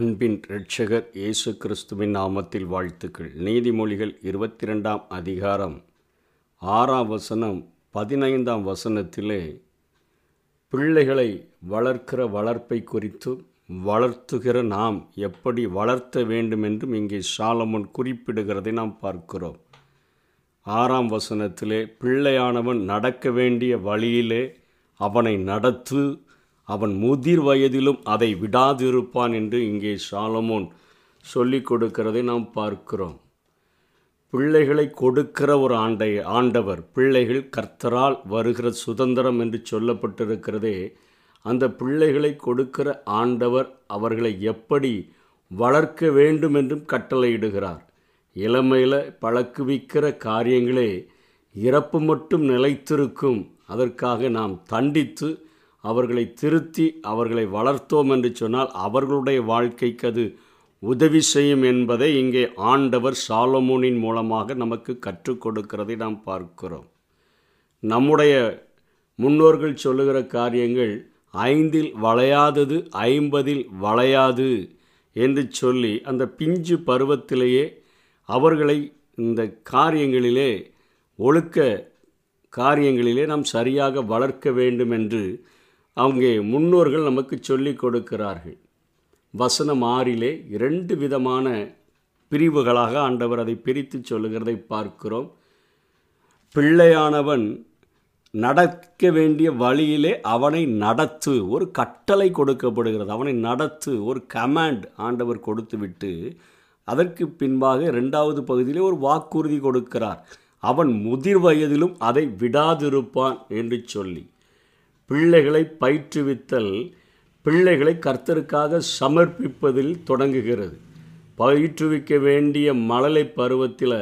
அன்பின் இரட்சகர் இயேசு கிறிஸ்துவின் நாமத்தில் வாழ்த்துக்கள். நீதிமொழிகள் இருபத்தி ரெண்டாம் அதிகாரம் ஆறாம் வசனம் பதினைந்தாம் வசனத்திலே பிள்ளைகளை வளர்க்கிற வளர்ப்பை குறித்து வளர்த்துகிற நாம் எப்படி வளர்த்த வேண்டும் என்றும் இங்கே சாலமன் குறிப்பிடுகிறதை நாம் பார்க்கிறோம். ஆறாம் வசனத்திலே பிள்ளையானவன் நடக்க வேண்டிய வழியிலே அவனை நடத்து அவன் முதிர் வயதிலும் அதை விடாதிருப்பான் என்று இங்கே சாலமோன் சொல்லிக் கொடுக்கிறதை நாம் பார்க்கிறோம். பிள்ளைகளை கொடுக்கிற ஒரு ஆண்டை ஆண்டவர் பிள்ளைகள் கர்த்தரால் வருகிற சுதந்திரம் என்று சொல்லப்பட்டிருக்கிறதே அந்த பிள்ளைகளை கொடுக்கிற ஆண்டவர் அவர்களை எப்படி வளர்க்க வேண்டும் என்றும் கட்டளையிடுகிறார். இளமையில் பழக்குவிக்கிற காரியங்களே இறப்பு மட்டும் நிலைத்திருக்கும். அதற்காக நாம் தண்டித்து அவர்களை திருத்தி அவர்களை வளர்த்தோம் என்று சொன்னால் அவர்களுடைய வாழ்க்கைக்கு அது உதவி செய்யும் என்பதை இங்கே ஆண்டவர் சாலமோனின் மூலமாக நமக்கு கற்றுக் கொடுக்கிறதை நாம் பார்க்கிறோம். நம்முடைய முன்னோர்கள் சொல்லுகிற காரியங்கள் ஐந்தில் வளையாதது ஐம்பதில் வளையாது என்று சொல்லி அந்த பிஞ்சு பருவத்திலேயே அவர்களை இந்த காரியங்களிலே ஒழுக்க காரியங்களிலே நாம் சரியாக வளர்க்க வேண்டும் என்று அவங்க முன்னோர்கள் நமக்கு சொல்லிக் கொடுக்கிறார்கள். வசனம் ஆறிலே இரண்டு விதமான பிரிவுகளாக ஆண்டவர் அதை பிரித்து சொல்லுகிறதை பார்க்கிறோம். பிள்ளையானவன் நடக்க வேண்டிய வழியிலே அவனை நடத்து ஒரு கட்டளை கொடுக்கப்படுகிறது. அவனை நடத்து ஒரு கமாண்ட் ஆண்டவர் கொடுத்துவிட்டு அதற்கு பின்பாக இரண்டாவது பகுதியிலே ஒரு வாக்குறுதி கொடுக்கிறார். அவன் முதிர் வயதிலும் அதை விடாதிருப்பான் என்று சொல்லி. பிள்ளைகளை பயிற்றுவித்தல் பிள்ளைகளை கர்த்தருக்காக சமர்ப்பிப்பதில் தொடங்குகிறது. பயிற்றுவிக்க வேண்டிய மழலை பருவத்தில்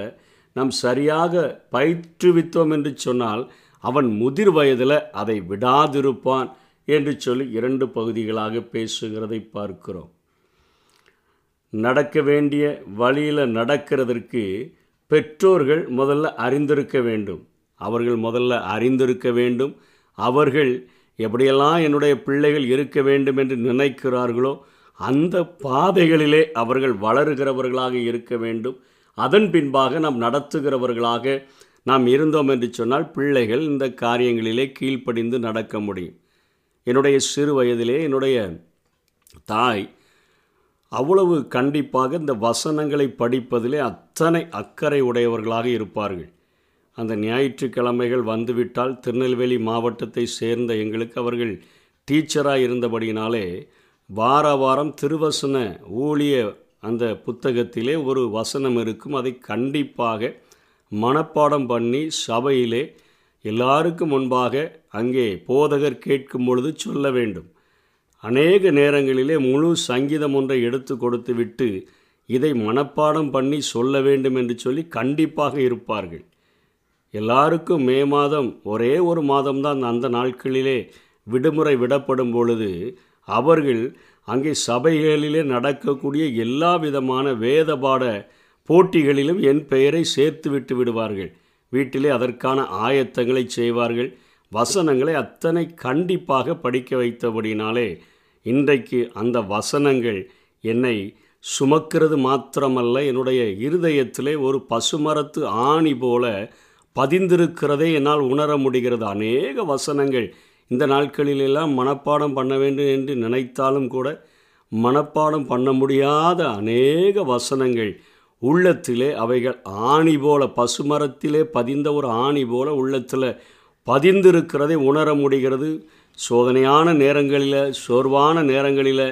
நாம் சரியாக பயிற்றுவித்தோம் என்று சொன்னால் அவன் முதிர் வயதில் அதை விடாதிருப்பான் என்று சொல்லி இரண்டு பகுதிகளாக பேசுகிறதை பார்க்கிறோம். நடக்க வேண்டிய வழியில் நடக்கிறதற்கு பெற்றோர்கள் முதல்ல அறிந்திருக்க வேண்டும். அவர்கள் முதல்ல அறிந்திருக்க வேண்டும். அவர்கள் எப்படியெல்லாம் என்னுடைய பிள்ளைகள் இருக்க வேண்டும் என்று நினைக்கிறார்களோ அந்த பாதைகளிலே அவர்கள் வளருகிறவர்களாக இருக்க வேண்டும். அதன் பின்பாக நாம் நடத்துகிறவர்களாக நாம் இருந்தோம் என்று சொன்னால் பிள்ளைகள் இந்த காரியங்களிலே கீழ்ப்படிந்து நடக்க முடியும். என்னுடைய சிறு வயதிலே என்னுடைய தாய் அவ்வளவு கண்டிப்பாக இந்த வசனங்களை படிப்பதிலே அத்தனை அக்கறை உடையவர்களாக இருப்பார்கள். அந்த ஞாயிற்றுக்கிழமைகள் வந்துவிட்டால் திருநெல்வேலி மாவட்டத்தை சேர்ந்த எங்களுக்கு அவர்கள் டீச்சராக இருந்தபடியினாலே வார வாரம் திருவசன ஊழிய அந்த புத்தகத்திலே ஒரு வசனம் இருக்கும். அதை கண்டிப்பாக மனப்பாடம் பண்ணி சபையிலே எல்லாருக்கும் முன்பாக அங்கே போதகர் கேட்கும் பொழுது சொல்ல வேண்டும். அநேக நேரங்களிலே முழு சங்கீதம் ஒன்றை எடுத்து கொடுத்து விட்டு இதை மனப்பாடம் பண்ணி சொல்ல வேண்டும் என்று சொல்லி கண்டிப்பாக இருப்பார்கள். எல்லாருக்கும் மே மாதம் ஒரே ஒரு மாதம்தான் அந்த நாட்களிலே விடுமுறை விடப்படும் பொழுது அவர்கள் அங்கே சபைகளிலே நடக்கக்கூடிய எல்லா விதமான வேத பாட போட்டிகளிலும் என் பெயரை சேர்த்து விட்டு விடுவார்கள். வீட்டிலே அதற்கான ஆயத்தங்களை செய்வார்கள். வசனங்களை அத்தனை கண்டிப்பாக படிக்க வைத்தபடினாலே இன்றைக்கு அந்த வசனங்கள் என்னை சுமக்கிறது மாத்திரமல்ல என்னுடைய இருதயத்திலே ஒரு பசுமரத்து ஆணி போல பதிந்திருக்கிறதை என்னால் உணர முடிகிறது. அநேக வசனங்கள் இந்த நாட்களிலெல்லாம் மனப்பாடம் பண்ண வேண்டும் என்று நினைத்தாலும் கூட மனப்பாடம் பண்ண முடியாத அநேக வசனங்கள். உள்ளத்திலே அவைகள் ஆணி போல பசுமரத்திலே பதிந்த ஒரு ஆணி போல உள்ளத்தில் பதிந்திருக்கிறதை உணர முடிகிறது. சோதனையான நேரங்களில் சோர்வான நேரங்களில்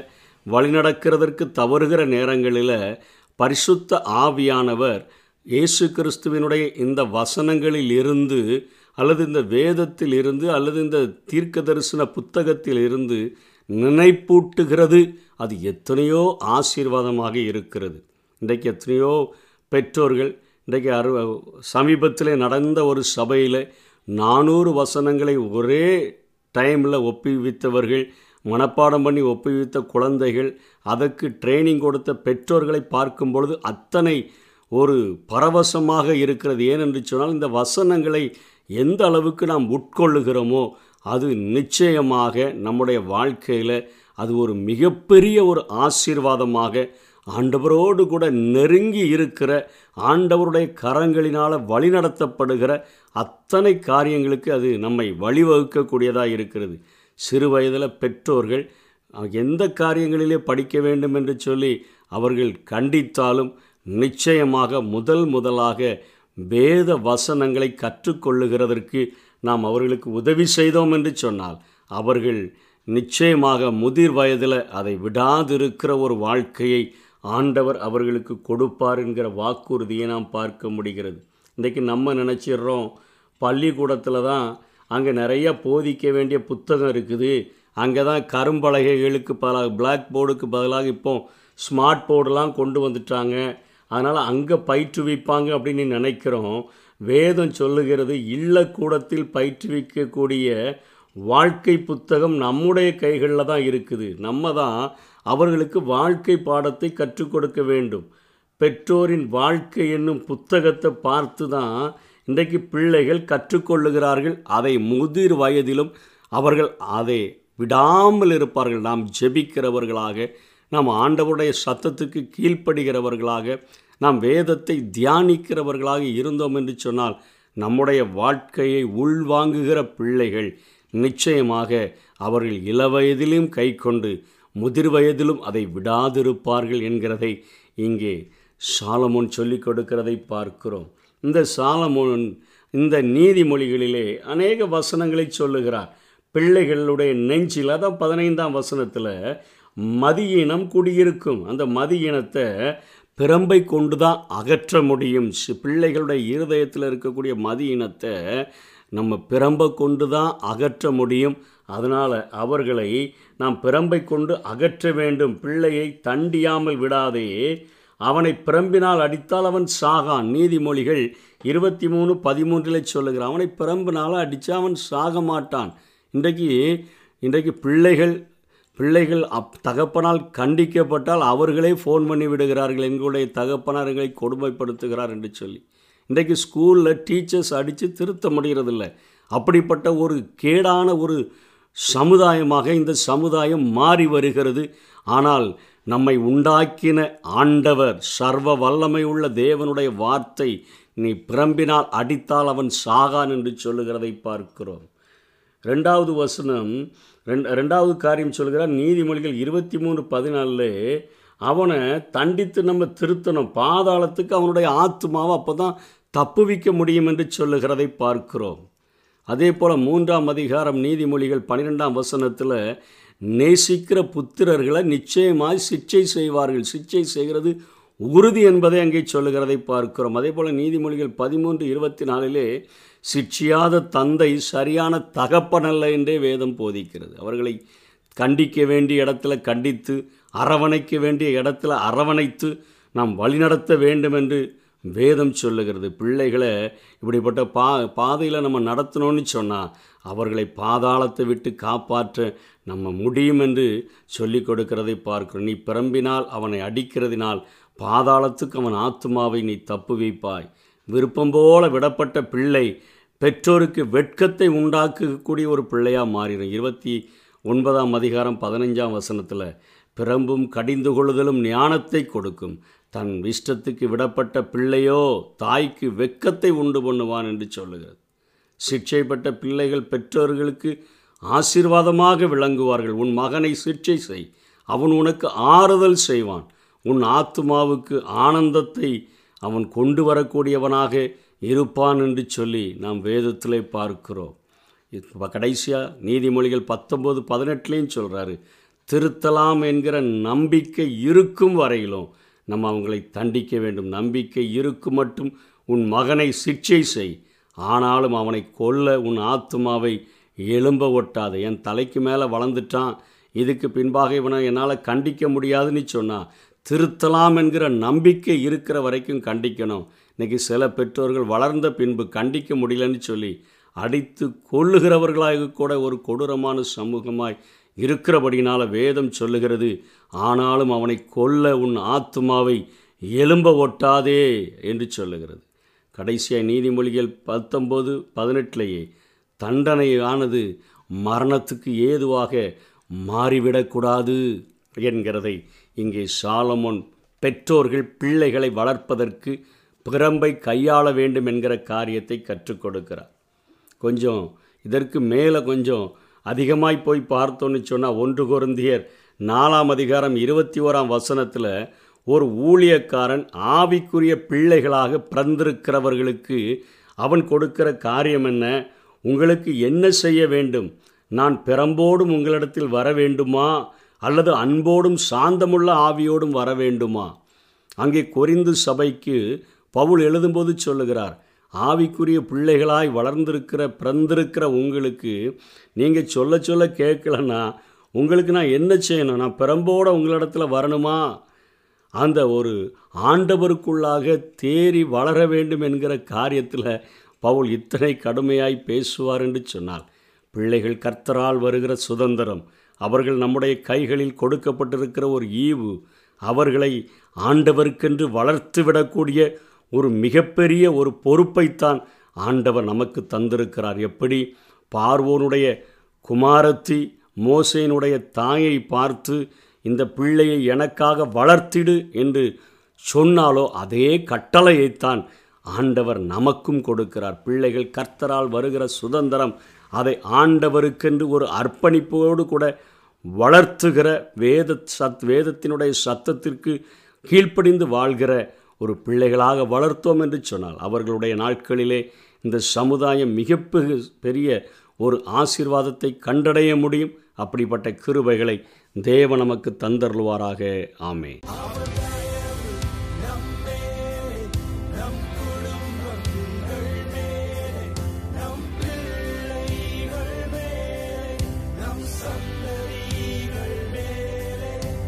வழிநடக்கிறதற்கு தவறுகிற நேரங்களில் பரிசுத்த ஆவியானவர் இயேசு கிறிஸ்துவினுடைய இந்த வசனங்களில் இருந்து அல்லது இந்த வேதத்தில் இருந்து அல்லது இந்த தீர்க்க தரிசன புத்தகத்தில் இருந்து நினைப்பூட்டுகிறது. அது எத்தனையோ ஆசீர்வாதமாக இருக்கிறது. இன்றைக்கு எத்தனையோ பெற்றோர்கள் இன்றைக்கு அரு சமீபத்தில் நடந்த ஒரு சபையில் நானூறு வசனங்களை ஒரே டைமில் ஒப்புவித்தவர்கள் மனப்பாடம் பண்ணி ஒப்புவித்த குழந்தைகள் அதற்கு ட்ரைனிங் கொடுத்த பெற்றோர்களை பார்க்கும் பொழுது அத்தனை ஒரு பரவசமாக இருக்கிறது. ஏனென்று சொன்னால் இந்த வசனங்களை எந்த அளவுக்கு நாம் உட்கொள்ளுகிறோமோ அது நிச்சயமாக நம்முடைய வாழ்க்கையில் அது ஒரு மிகப்பெரிய ஒரு ஆசீர்வாதமாக ஆண்டவரோடு கூட நெருங்கி இருக்கிற ஆண்டவருடைய கரங்களினால் வழிநடத்தப்படுகிற அத்தனை காரியங்களுக்கு அது நம்மை வழிவகுக்கக்கூடியதாக இருக்கிறது. சிறு வயதில் பெற்றோர்கள் எந்த காரியங்களிலே படிக்க வேண்டும் என்று சொல்லி அவர்கள் கண்டித்தாலும் நிச்சயமாக முதல் முதலாக வேத வசனங்களை கற்றுக்கொள்ளுகிறதற்கு நாம் அவர்களுக்கு உதவி செய்தோம் என்று சொன்னால் அவர்கள் நிச்சயமாக முதிர் வயதில் அதை விடாதிருக்கிற ஒரு வாழ்க்கையை ஆண்டவர் அவர்களுக்கு கொடுப்பார் என்கிற வாக்குறுதியை நாம் பார்க்க முடிகிறது. இன்றைக்கி நம்ம நினச்சிடுறோம் பள்ளிக்கூடத்தில் தான் அங்கே நிறைய போதிக்க வேண்டிய புத்தகம் இருக்குது. அங்கே தான் கரும்பலகைகளுக்கு பல பிளாக் போர்டுக்கு பதிலாக இப்போ ஸ்மார்ட் போர்டெலாம் கொண்டு வந்துட்டாங்க. அதனால் அங்கே பயிற்றுவிப்பாங்க அப்படின்னு நினைக்கிறோம். வேதம் சொல்லுகிறது இல்லக்கூடத்தில் பயிற்றுவிக்கக்கூடிய வாழ்க்கை புத்தகம் நம்முடைய கைகளில் தான் இருக்குது. நம்ம தான் அவர்களுக்கு வாழ்க்கை பாடத்தை கற்றுக் கொடுக்க வேண்டும். பெற்றோரின் வாழ்க்கை என்னும் புத்தகத்தை பார்த்து தான் இன்றைக்கு பிள்ளைகள் கற்றுக்கொள்ளுகிறார்கள் அதை முதிர் வயதிலும் அவர்கள் அதை விடாமல் இருப்பார்கள். நாம் ஜெபிக்கிறவர்களாக நாம் ஆண்டவருடைய சத்தத்துக்கு கீழ்ப்படுகிறவர்களாக நாம் வேதத்தை தியானிக்கிறவர்களாக இருந்தோம் என்று சொன்னால் நம்முடைய வாழ்க்கையை உள்வாங்குகிற பிள்ளைகள் நிச்சயமாக அவர்கள் இளவயதிலும் கை கொண்டு முதிர் வயதிலும் அதை விடாதிருப்பார்கள் என்கிறதை இங்கே சாலமோன் சொல்லிக் கொடுக்கிறதை பார்க்கிறோம். இந்த சாலமோன் இந்த நீதிமொழிகளிலே அநேக வசனங்களை சொல்லுகிறார். பிள்ளைகளுடைய நெஞ்சில் அதான் பதினைந்தாம் வசனத்தில் மதியினம் குடியிருக்கும். அந்த மதியினத்தை பிரம்பை கொண்டு தான் அகற்ற முடியும். பிள்ளைகளுடைய இருதயத்தில் இருக்கக்கூடிய மதியினத்தை நம்ம பிரம்பை கொண்டு தான் அகற்ற முடியும். அதனால் அவர்களை நாம் பிரம்பை கொண்டு அகற்ற வேண்டும். பிள்ளையை தண்டியாமல் விடாதே. அவனை பிரம்பினால் அடித்தால் அவன் சாகான். நீதிமொழிகள் இருபத்தி மூணு பதிமூன்றில் சொல்லுகிறான் அவனை பிரம்பினால் அடித்தா அவன் சாக மாட்டான் இன்றைக்கு இன்றைக்கு பிள்ளைகள் பிள்ளைகள் அப் தகப்பனால் கண்டிக்கப்பட்டால் அவர்களே ஃபோன் பண்ணி விடுகிறார்கள். எங்களுடைய தகப்பனார் எங்களை கொடுமைப்படுத்துகிறார் என்று சொல்லி. இன்றைக்கு ஸ்கூலில் டீச்சர்ஸ் அடித்து திருத்த முடிகிறதில்ல அப்படிப்பட்ட ஒரு கேடான ஒரு சமுதாயமாக இந்த சமுதாயம் மாறி வருகிறது. ஆனால் நம்மை உண்டாக்கின ஆண்டவர் சர்வ வல்லமை உள்ள தேவனுடைய வார்த்தை நீ பிரம்பினால் அடித்தால் அவன் சாகான் என்று சொல்லுகிறதை பார்க்கிறோம். ரெண்டாவது வசனம் ரெண்டு ரெண்டாவது காரியம் சொல்கிறார் நீதிமொழிகள் இருபத்தி மூணு பதினாலில் அவனை தண்டித்து நம்ம திருத்தணும். பாதாளத்துக்கு அவனுடைய ஆத்மாவை அப்போ தான் தப்புவிக்க முடியும் என்று சொல்லுகிறதை பார்க்கிறோம். அதே போல் மூன்றாம் அதிகாரம் நீதிமொழிகள் பன்னிரெண்டாம் வசனத்தில் நேசிக்கிற புத்திரர்களை நிச்சயமாய் சிக்ஷை செய்வார்கள். சிக்ஷை செய்கிறது உறுதி என்பதை அங்கே சொல்லுகிறதை பார்க்கிறோம். அதே போல் நீதிமொழிகள் பதிமூன்று இருபத்தி நாலிலே சிட்சியாத தந்தை சரியான தகப்பனல்ல என்றே வேதம் போதிக்கிறது. அவர்களை கண்டிக்க வேண்டிய இடத்துல கண்டித்து அரவணைக்க வேண்டிய இடத்துல அரவணைத்து நாம் வழிநடத்த வேண்டும் என்று வேதம் சொல்லுகிறது. பிள்ளைகளை இப்படிப்பட்ட பா பாதையில் நம்ம நடத்தணும்னு சொன்னால் அவர்களை பாதாளத்தை விட்டு காப்பாற்ற நம்ம முடியும் என்று சொல்லி கொடுக்கிறதை பார்க்கிறோம். நீ பிறம்பினால் அவனை அடிக்கிறதினால் பாதாளத்துக்கு அவன் ஆத்மாவை நீ தப்பு வைப்பாய். விருப்பம் போல விடப்பட்ட பிள்ளை பெற்றோருக்கு வெட்கத்தை உண்டாக்கக்கூடிய ஒரு பிள்ளையாக மாறிடும். இருபத்தி ஒன்பதாம் அதிகாரம் பதினஞ்சாம் வசனத்தில் பிறம்பும் கடிந்து கொள்ளுதலும் ஞானத்தை கொடுக்கும். தன் இஷ்டத்துக்கு விடப்பட்ட பிள்ளையோ தாய்க்கு வெக்கத்தை உண்டு பண்ணுவான் என்று சொல்லுகிறது. சிக்ஷைப்பட்ட பிள்ளைகள் பெற்றோர்களுக்கு ஆசீர்வாதமாக விளங்குவார்கள். உன் மகனை சிக்ஷை செய். அவன் உனக்கு ஆறுதல் செய்வான். உன் ஆத்மாவுக்கு ஆனந்தத்தை அவன் கொண்டு வரக்கூடியவனாக இருப்பான் என்று சொல்லி நாம் வேதத்தில் பார்க்கிறோம். இப்போ கடைசியாக நீதிமொழிகள் பத்தொம்போது பதினெட்டுலேயும் சொல்கிறாரு திருத்தலாம் என்கிற நம்பிக்கை இருக்கும் வரையிலும் நம்ம அவங்களை தண்டிக்க வேண்டும். நம்பிக்கை இருக்கும் மட்டும் உன் மகனை சிக்ஷை செய். ஆனாலும் அவனை கொல்ல உன் ஆத்மாவை எலும்ப ஒட்டாது. என் தலைக்கு மேலே வளர்ந்துட்டான். இதுக்கு பின்பாக இவனை என்னால் கண்டிக்க முடியாதுன்னு சொன்னால் திருத்தலாம் என்கிற நம்பிக்கை இருக்கிற வரைக்கும் கண்டிக்கணும். இன்றைக்கி சில பெற்றோர்கள் வளர்ந்த பின்பு கண்டிக்க முடியலன்னு சொல்லி அடித்து கொள்ளுகிறவர்களாக கூட ஒரு கொடூரமான சமூகமாய் இருக்கிறபடியினால் வேதம் சொல்லுகிறது. ஆனாலும் அவனை கொல்ல உன் ஆத்மாவை எலும்ப ஒட்டாதே என்று சொல்லுகிறது. கடைசியாக நீதிமொழிகள் பத்தொம்போது பதினெட்டிலேயே தண்டனையானது மரணத்துக்கு ஏதுவாக மாறிவிடக்கூடாது என்கிறதை இங்கே சாலமோன் பெற்றோர்கள் பிள்ளைகளை வளர்ப்பதற்கு பிரம்பை கையாள வேண்டும் என்கிற காரியத்தை கற்றுக் கொடுக்கிறார். கொஞ்சம் இதற்கு மேலே கொஞ்சம் அதிகமாய் போய் பார்த்தோன்னு சொன்னால் ஒன்று குருந்தியர் நாலாம் அதிகாரம் இருபத்தி ஓராம் வசனத்தில் ஒரு ஊழியக்காரன் ஆவிக்குரிய பிள்ளைகளாக பிறந்திருக்கிறவர்களுக்கு அவன் கொடுக்கிற காரியம் என்ன? உங்களுக்கு என்ன செய்ய வேண்டும்? நான் பிறம்போடும் உங்களிடத்தில் வர வேண்டுமா? அல்லது அன்போடும் சாந்தமுள்ள ஆவியோடும் வர வேண்டுமா? அங்கே கொரிந்து சபைக்கு பவுல் எழுதும்போது சொல்லுகிறார் ஆவிக்குரிய பிள்ளைகளாய் வளர்ந்திருக்கிற பிறந்திருக்கிற உங்களுக்கு நீங்கள் சொல்ல சொல்ல கேட்கலன்னா உங்களுக்கு நான் என்ன செய்யணும்? நான் பிறம்போட உங்களிடத்துல வரணுமா? அந்த ஒரு ஆண்டவருக்குள்ளாக தேறி வளர வேண்டும் என்கிற காரியத்தில் பவுல் இத்தனை கடுமையாய் பேசுவார் என்று சொன்னால் பிள்ளைகள் கர்த்தரால் வருகிற சுதந்திரம் அவர்கள் நம்முடைய கைகளில் கொடுக்கப்பட்டிருக்கிற ஒரு ஈவு அவர்களை ஆண்டவருக்கென்று வளர்த்து விடக்கூடிய ஒரு மிகப்பெரிய ஒரு பொறுப்பைத்தான் ஆண்டவர் நமக்கு தந்திருக்கிறார். எப்படி? பார்வோனுடைய குமாரத்தி மோசையினுடைய தாயை பார்த்து இந்த பிள்ளையை எனக்காக வளர்த்திடு என்று சொன்னாலோ அதே கட்டளையைத்தான் ஆண்டவர் நமக்கும் கொடுக்கிறார். பிள்ளைகள் கர்த்தரால் வருகிற சுதந்திரம் அதை ஆண்டவருக்கென்று ஒரு அர்ப்பணிப்போடு கூட வளர்த்துகிற வேத சத் வேதத்தினுடைய சத்தத்திற்கு கீழ்ப்படிந்து வாழ்கிற ஒரு பிள்ளைகளாக வளர்த்தோம் என்று சொன்னால் அவர்களுடைய நாட்களிலே இந்த சமுதாயம் மிக பெரிய ஒரு ஆசீர்வாதத்தை கண்டடைய முடியும். அப்படிப்பட்ட கிருபைகளை தேவ நமக்கு தந்தருள்வாராக. ஆமே